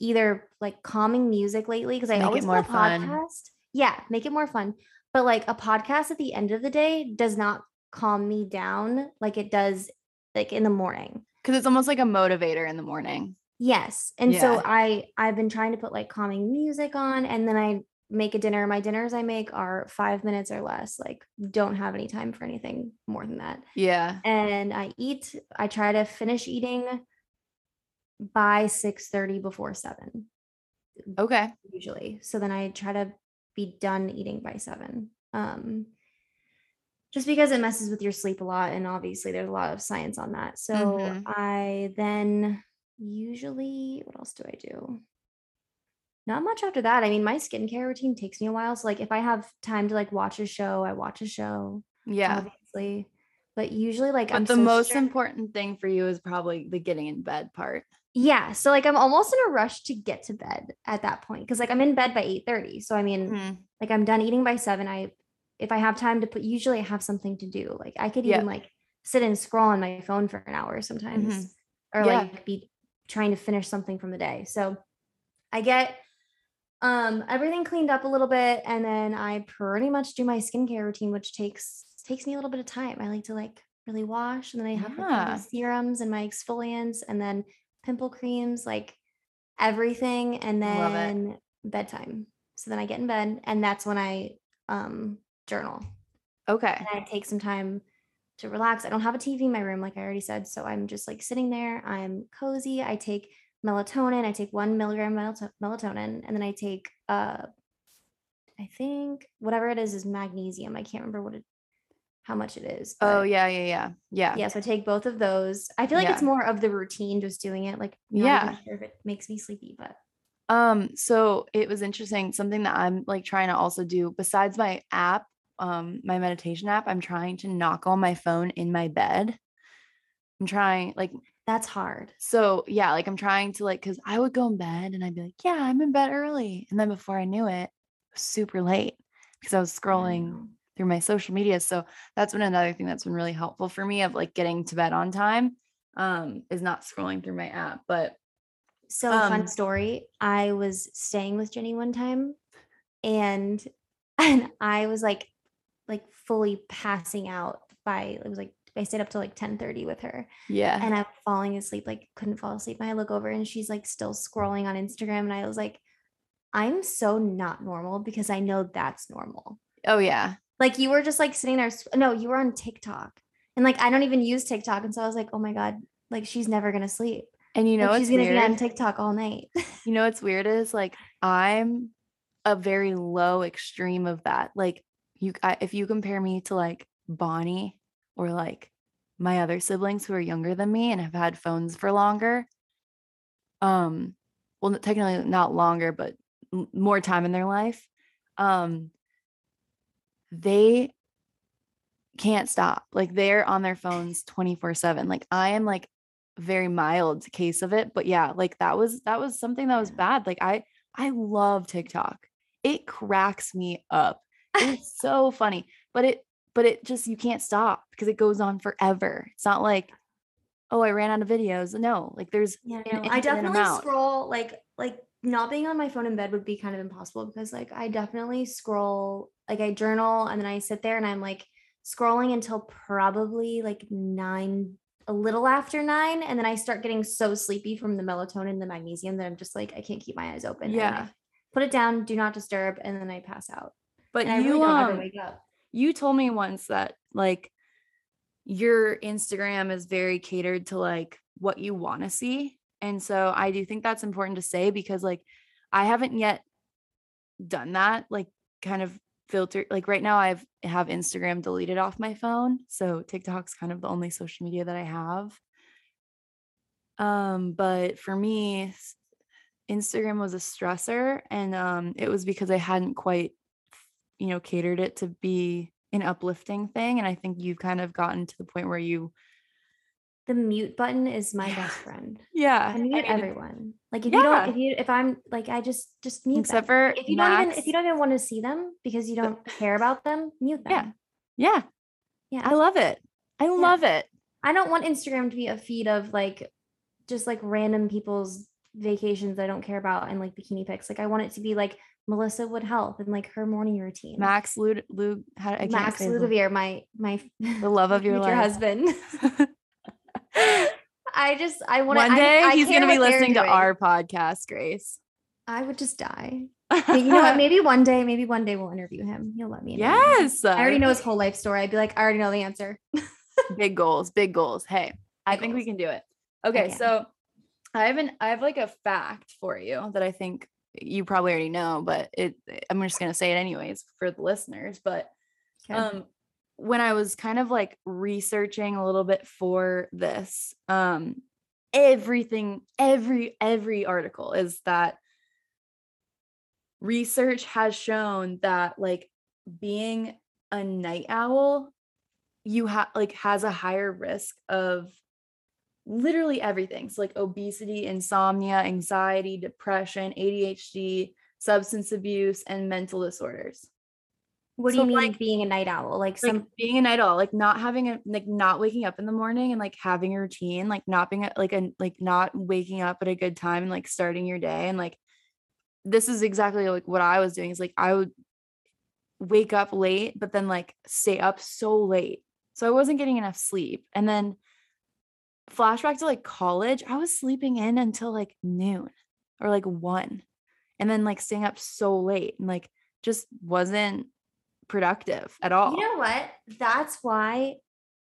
either like calming music lately because i Make it always more put a fun. podcast. Yeah make it more fun. But like a podcast at the end of the day does not calm me down like it does like in the morning. Because it's almost like a motivator in the morning. yes. And so i i've been trying to put like calming music on and then i make a dinner my dinners i make are five minutes or less like don't have any time for anything more than that Yeah. and i eat i try to finish eating by 6 30 before 7 Okay. usually. So then I try to be done eating by seven. Um, just because it messes with your sleep a lot, and obviously there's a lot of science on that. So Mhm. I then usually, what else do I do? Not much after that. I mean, my skincare routine takes me a while. So like if I have time to like watch a show, I watch a show, Yeah. obviously. But usually like But I'm the so most important thing for you is probably the getting in bed part. Yeah. So like I'm almost in a rush to get to bed at that point. Cause like I'm in bed by 8 30. So I mean, Mhm. like I'm done eating by seven. I if I have time to put usually I have something to do. Like I could even like sit and scroll on my phone for an hour sometimes. Mhm. Or Yeah. like be trying to finish something from the day. So I get um everything cleaned up a little bit and then I pretty much do my skincare routine, which takes takes me a little bit of time. I like to like really wash and then I have like Yeah. these serums and my exfoliants and then pimple creams, like everything, and then bedtime. So then I get in bed and that's when I um journal Okay. and I take some time to relax. I don't have a TV in my room, like I already said. So I'm just like sitting there. I'm cozy. I take melatonin. I take one milligram melatonin, and then I take uh, I think whatever it is is magnesium. I can't remember what it, how much it is. Oh yeah, yeah, yeah. Yeah. yeah. So I take both of those. I feel like it's more of the routine, just doing it. Like not Yeah. sure if it makes me sleepy, but Um, so it was interesting. Something that I'm like trying to also do besides my app, um, my meditation app, I'm trying to knock on my phone in my bed. I'm trying like that's hard. so yeah, like I'm trying to like because I would go in bed and I'd be like, yeah, I'm in bed early. And then before I knew it, it was super late because I was scrolling through my social media. So that's been another thing that's been really helpful for me of like getting to bed on time. Um, is not scrolling through my app. But So fun Um, story. I was staying with Jenny one time and and I was like like fully passing out by it was like I stayed up till like 10 30 with her yeah. and I'm falling asleep, like couldn't fall asleep. And I look over and she's like still scrolling on Instagram. And I was like, I'm so not normal because I know that's normal. oh yeah. Like you were just like sitting there. No, you were on TikTok. And like I don't even use TikTok. And so I was like, oh my God, like she's never gonna sleep. And you know like, she's gonna weird? be on TikTok all night. You know what's weird is like I'm a very low extreme of that. Like you, I, if you compare me to like Bonnie or like my other siblings who are younger than me and have had phones for longer, um, well, technically not longer, but more time in their life, um, they can't stop. Like they're on their phones 24 7. Like I am like very mild case of it. But yeah, like that was that was something that was bad. Like I I love TikTok. It cracks me up. It's so funny. But it but it just you can't stop because it goes on forever. It's not like, oh, I ran out of videos. No, like there's Yeah, no, I definitely scroll like like not being on my phone in bed would be kind of impossible because like I definitely scroll like I journal and then I sit there and I'm like scrolling until probably like nine a little after nine and then I start getting so sleepy from the melatonin and the magnesium that I'm just like I can't keep my eyes open. I Yeah. put it down, do not disturb, and then I pass out. But And I you really don't ever um wake up. You told me once that like your Instagram is very catered to like what you want to see. And so I do think that's important to say because like I haven't yet done that, like kind of filter like right now I've have Instagram deleted off my phone. So TikTok's kind of the only social media that I have. Um, but for me, Instagram was a stressor and um it was because I hadn't quite you know catered it to be an uplifting thing and I think you've kind of gotten to the point where you The mute button is my Yeah. best friend. yeah I mute mean, everyone. Like if you don't, if you, if I'm like, I just just mute except them. for If you don't even, if you don't even want to see them because you don't care about them, mute them. Yeah. yeah yeah. I love it I love it I don't want Instagram to be a feed of like just like random people's vacations I don't care about and like bikini pics. Like I want it to be like Melissa Wood Health and like her morning routine. Max Lud Lug how I Max Ludovier, my my the love of your life husband. I just I want one day I he's gonna be listening to our podcast Grace I would just die. You know what? Maybe one day, maybe one day we'll interview him. He'll let me. him. yes I already know uh, his whole life story. I'd be like, I already know the answer. big goals big goals hey i Big think we can do it okay can. so i have an i have like a fact for you that i think you probably already know but it i'm just going to say it anyways for the listeners but Okay. um when i was kind of like researching a little bit for this um everything every every article is that research has shown that like being a night owl you have like has a higher risk of literally everything. So like obesity, insomnia, anxiety, depression, ADHD, substance abuse, and mental disorders. What do So, you mean like- being a night owl? Like some Like being a night owl, like not having a like not waking up in the morning and like having a routine, like not being a, like a like not waking up at a good time and like starting your day and like this is exactly like what I was doing is like I would wake up late but then like stay up so late. So I wasn't getting enough sleep. And then flashback to like college, I was sleeping in until like noon or like 1 and then like staying up so late and like just wasn't productive at all. You know what? That's why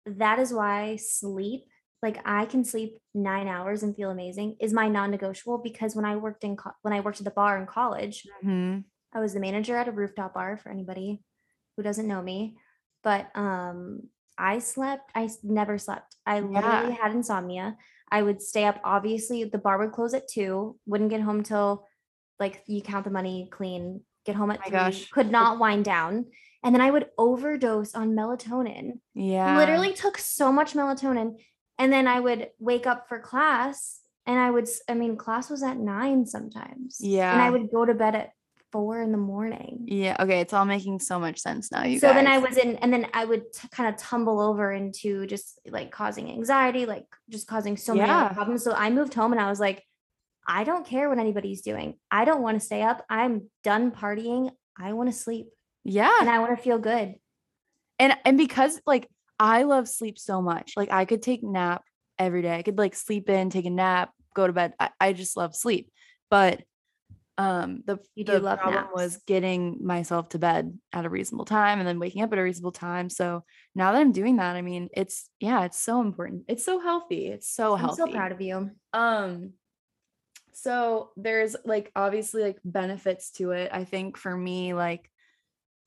that is why sleep, like I can sleep 9 hours and feel amazing is my non-negotiable because when I worked in co- when I worked at the bar in college, Mhm. I was the manager at a rooftop bar for anybody who doesn't know me, but um I slept I never slept. I literally had insomnia. I would stay up obviously the bar would close at 2, wouldn't get home till like you count the money, clean, get home at 3, gosh. could not wind down. And then I would overdose on melatonin. Yeah. Literally took so much melatonin and then I would wake up for class and I would I mean class was at 9 sometimes. Yeah. And I would go to bed at 4 in the morning. Yeah. Okay. It's all making so much sense now. You so guys. then I was in, and then I would t- kind of tumble over into just like causing anxiety, like just causing so many Yeah. problems. So I moved home and I was like, I don't care what anybody's doing. I don't want to stay up. I'm done partying. I want to sleep yeah. and I want to feel good. and and because like I love sleep so much. Like I could take nap every day. I could like sleep in, take a nap, go to bed. I, I just love sleep. But um the, the problem was getting myself to bed at a reasonable time and then waking up at a reasonable time. So now that I'm doing that, I mean, it's yeah, it's so important. It's so healthy. It's so healthy. I'm so proud of you. Um so there's like obviously like benefits to it. I think for me like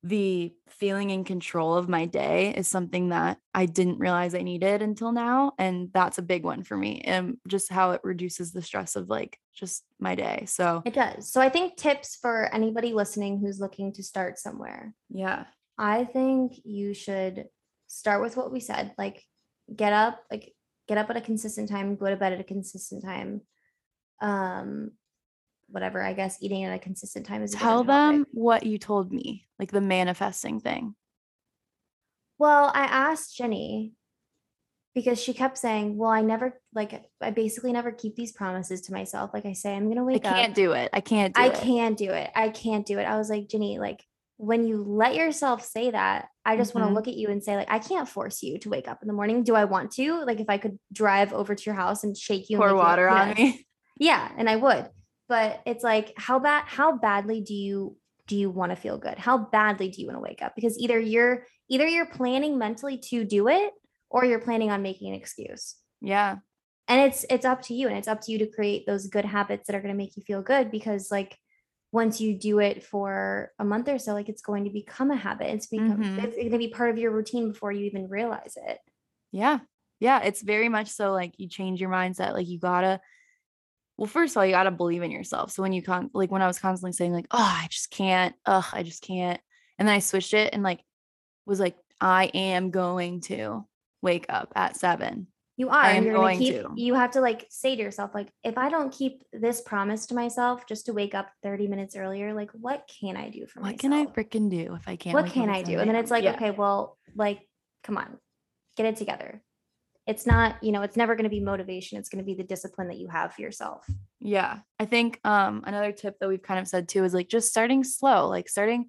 the feeling in control of my day is something that I didn't realize I needed until now and that's a big one for me and just how it reduces the stress of like just my day. So It does. So I think tips for anybody listening who's looking to start somewhere. yeah. I think you should start with what we said, like get up, like get up at a consistent time, go to bed at a consistent time. Um whatever, I guess eating at a consistent time is Tell them what you told me, like the manifesting thing. Well, I asked Jenny because she kept saying, "Well, I never like I basically never keep these promises to myself. Like I say I'm I wake up. I can't do it. I can't do I it. can't do it. I can't do it. I was like, Jenny, like when you let yourself say that, I just want Mhm. to look at you and say, like, I can't force you to wake up in the morning. Do I want to? Like, if I could drive over to your house and shake you, and Pour wake you water on me. Yeah, and I would. But it's like, how bad? How badly do you do you want to feel good? How badly do you want to wake up? Because either you're either you're planning mentally to do it, or you're planning on making an excuse Yeah. and it's it's up to you and it's up to you to create those good habits that are going to make you feel good because like once you do it for a month or so like it's going to become a habit it's become Mhm. it's going to be part of your routine before you even realize it Yeah. Yeah. It's very much so like you change your mindset. Like you gotta, well, first of all, you gotta believe in yourself. So when you con like when I was constantly saying, like, oh, I just can't, ugh, I just can't. And then I switched it and like was like, I am going to wake up at seven. you are I am you're going to keep to. you have to like say to yourself like if i don't keep this promise to myself just to wake up 30 minutes earlier like what can i do for What myself What can I freaking do if I can't? what can i do and then it's like Yeah. okay well like come on get it together it's not you know it's never going to be motivation it's going to be the discipline that you have for yourself Yeah. I think um another tip that we've kind of said too is like just starting slow, like starting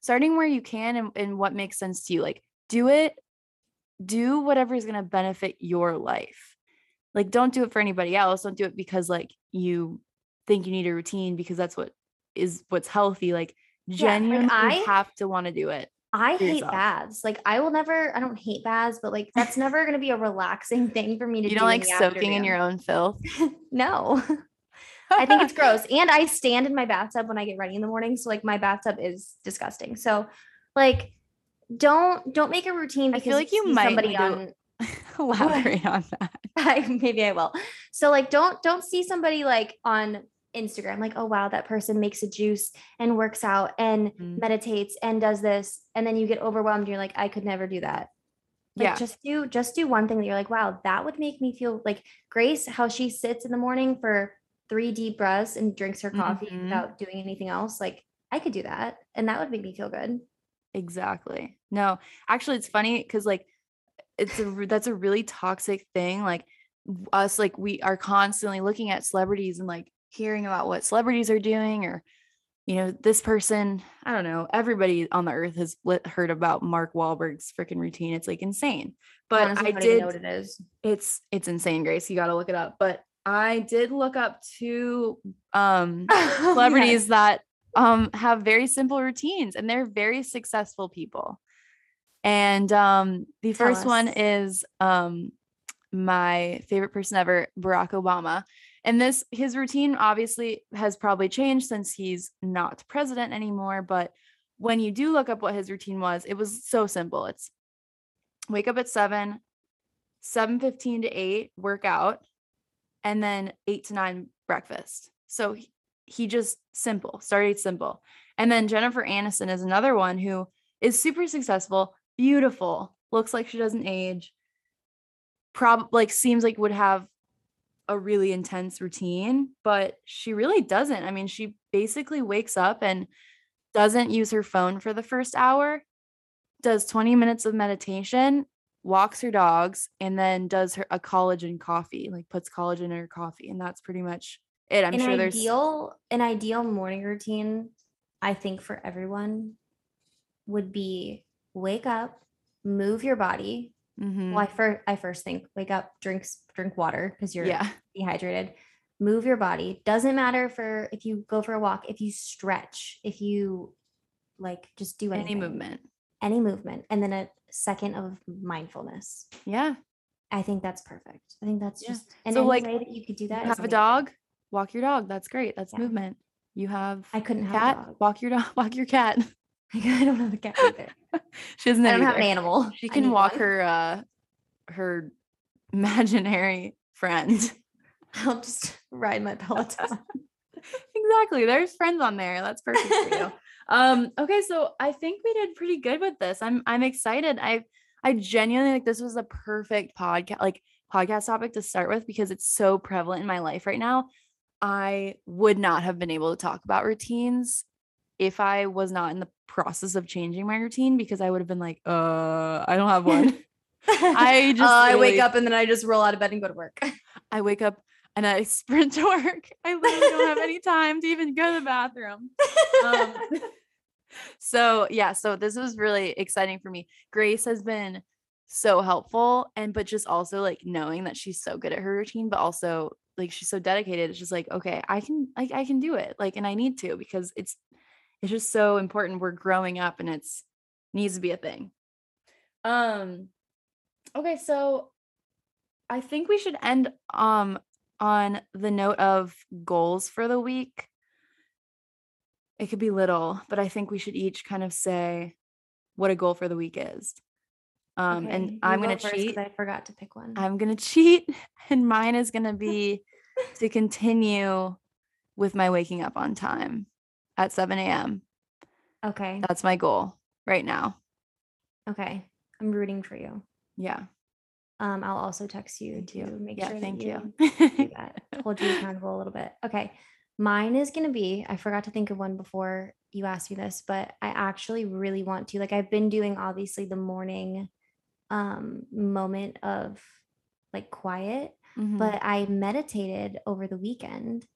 starting where you can and, and what makes sense to you. Like do it, do whatever is gonna benefit your life. Like don't do it for anybody else. Don't do it because like you think you need a routine because that's what is what's healthy. Like like, genuinely I- have to want to do it. I hate baths. Like I will never, I don't hate baths, but like that's never gonna be a relaxing thing for me to do. You do. don't in like the soaking in your own filth. no. I think it's gross. And I stand in my bathtub when I get ready in the morning. So like my bathtub is disgusting. So like don't don't make a routine I feel like you might somebody on elaborate on that. I, maybe I will. So like don't don't see somebody like on Instagram like oh wow that person makes a juice and works out and Mm. meditates and does this and then you get overwhelmed you're like I could never do that. Like yeah. just do just do one thing that you're like, wow, that would make me feel like Grace, how she sits in the morning for three deep breaths and drinks her coffee Mhm. without doing anything else. Like I could do that. And that would make me feel good. Exactly. No, actually, it's funny because like it's a that's a really toxic thing. Like us, like we are constantly looking at celebrities and like hearing about what celebrities are doing, or you know, this person. I don't know. Everybody on the earth has heard about Mark Wahlberg's freaking routine. It's like insane. But Honestly, I did. know what it is. It's it's insane, Grace. You got to look it up. But I did look up two um Yes. celebrities that um have very simple routines and they're very successful people. And um the Tell first one is um my favorite person ever, Barack Obama. And this his routine obviously has probably changed since he's not president anymore, but when you do look up what his routine was, it was so simple. It's wake up at 7, 7:15 to 8 workout, and then 8 to 9 breakfast. So he, he just simple, started simple. And then Jennifer Aniston is another one who is super successful, beautiful, looks like she doesn't age. Prob like seems like would have a really intense routine, but she really doesn't. I mean, she basically wakes up and doesn't use her phone for the first hour, does 20 minutes of meditation, walks her dogs, and then does her a collagen coffee, like puts collagen in her coffee, and that's pretty much it. I'm an sure there's ideal an ideal morning routine i think for everyone would be wake up move your body Mhm. well i first i first think wake up drinks drink water because you're yeah, dehydrated move your body doesn't matter for if you go for a walk if you stretch if you like just do any movement. any movement and then a second of mindfulness Yeah. i think that's perfect i think that's Yeah. just and So, any like, way that you could do that You have a dog, walk your dog. That's great. That's Yeah. movement. You have i couldn't a have cat, a dog walk your dog, walk your cat. i don't have a cat either she doesn't I don't have an either. animal. She can walk one. her uh her imaginary friend. I'll just ride my Peloton. exactly. There's friends on there. That's perfect for you. um, okay, so I think we did pretty good with this. I'm I'm excited. I I genuinely like this was a perfect podcast like podcast topic to start with because it's so prevalent in my life right now. I would not have been able to talk about routines if I was not in the process of changing my routine because I would have been like, uh, I don't have one. I just Uh, I wake up and then I just roll out of bed and go to work. I wake up and I sprint to work. I literally don't have any time to even go to the bathroom. Um, so yeah, so this was really exciting for me. Grace has been so helpful, and but just also like knowing that she's so good at her routine, but also like she's so dedicated. It's just like okay, I can like I can do it, like, and I need to because it's it's just so important. We're growing up, and it's needs to be a thing. Um. Okay, so I think we should end um on the note of goals for the week. It could be little, but I think we should each kind of say what a goal for the week is. Um Okay, and you I'm going to cheat. I forgot to pick one. I'm going to cheat and mine is going to be to continue with my waking up on time at 7 a.m. okay. That's my goal right now. Okay. I'm rooting for you. Yeah. Um, I'll also text you Thank to you. make Yeah, sure thank you. you do that. Hold you accountable a little bit. Okay. Mine is going to be, I forgot to think of one before you asked me this, but I actually really want to. Like, I've been doing obviously the morning um moment of like quiet, Mhm. but I meditated over the weekend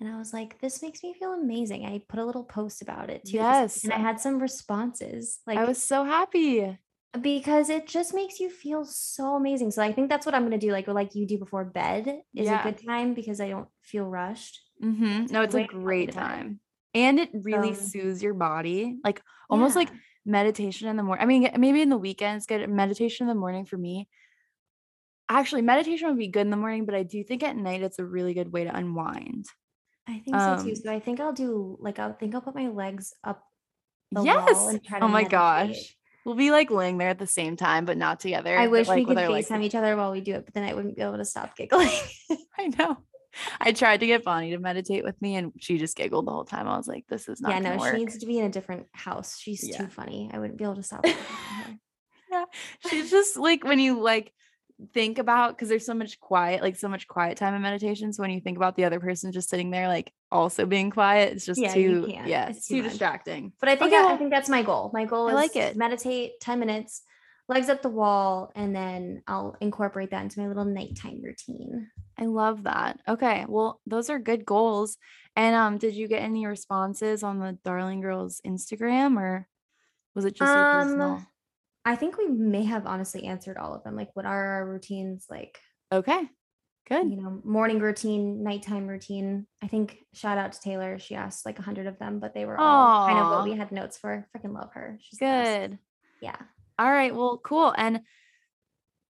and I was like, this makes me feel amazing. I put a little post about it too. Yes. And I had some responses. Like I was so happy. because it just makes you feel so amazing. So I think that's what I'm gonna do. Like like you do before bed is Yeah. a good time because I don't feel rushed. hmm No, it's a great time. And it really So- soothes your body. Like almost like meditation in the morning. I mean, maybe in the weekends, good meditation in the morning for me. Actually, meditation would be good in the morning, but I do think at night it's a really good way to unwind. I think so too. Um, So I think I'll do like I think I'll put my legs up the yes. wall and try to Oh my gosh. We'll be like laying there at the same time, but not together. I but, wish like we could FaceTime each other while we do it, but then I wouldn't be able to stop giggling. I know. I tried to get Bonnie to meditate with me and she just giggled the whole time. I was like, this is not yeah, no, work. she needs to be in a different house. She's Yeah. too funny. I wouldn't be able to stop. laughing at her. Yeah. She's just like when you like think about because there's so much quiet, like so much quiet time in meditation. So when you think about the other person just sitting there, like also being quiet, it's just Yeah, too yeah, It's it's too too distracting. But I think Okay, that- I think that's my goal. My goal I is like it. meditate 10 minutes, legs up the wall, and then I'll incorporate that into my little nighttime routine. I love that. Okay, well, those are good goals. And um, did you get any responses on the Darling Girls Instagram or was it just your Um, personal? I think we may have honestly answered all of them. Like, what are our routines? Like, Okay, good. you know, morning routine, nighttime routine. I think shout out to Taylor. She asked like a hundred of them, but they were all kind of what we had notes for. Freaking love her. She's. Good. Yeah. All right. Well, cool. And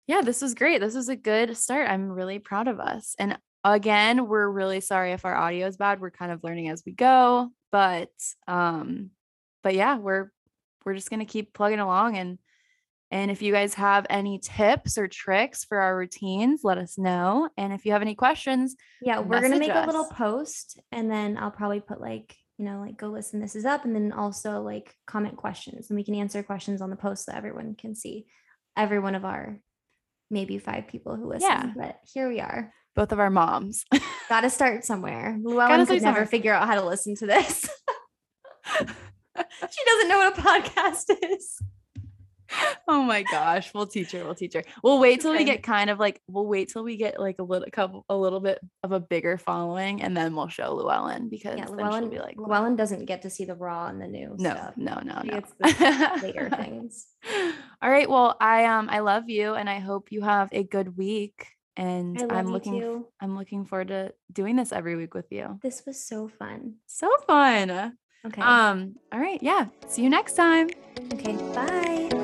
yeah, this was great. This was a good start. I'm really proud of us. And again, we're really sorry if our audio is bad. We're kind of learning as we go, but um but yeah, we're we're just going to keep plugging along and and if you guys have any tips or tricks for our routines, let us know. And if you have any questions, Yeah, we're gonna Message make a little post and then I'll probably put like, you know, like go listen, this is up, and then also like comment questions and we can answer questions on the post so everyone can see every one of our maybe five people who listen. Yeah. But here we are. both of our moms. Gotta start somewhere. Llewellyn could never somewhere. figure out how to listen to this. she doesn't know what a podcast is. Oh my gosh, we'll teach her. We'll teach her. We'll wait till we get kind of like we'll wait till we get like a little couple a little bit of a bigger following, and then we'll show Llewellyn because Yeah, Llewellyn, be like. Llewellyn doesn't get to see the raw and the new no, stuff. no, no, She no. the later things. All right. Well, I um I love you, and I hope you have a good week. And I'm looking too. I'm looking forward to doing this every week with you. This was so fun. So fun. Okay. Um. All right. Yeah. See you next time. okay. Bye.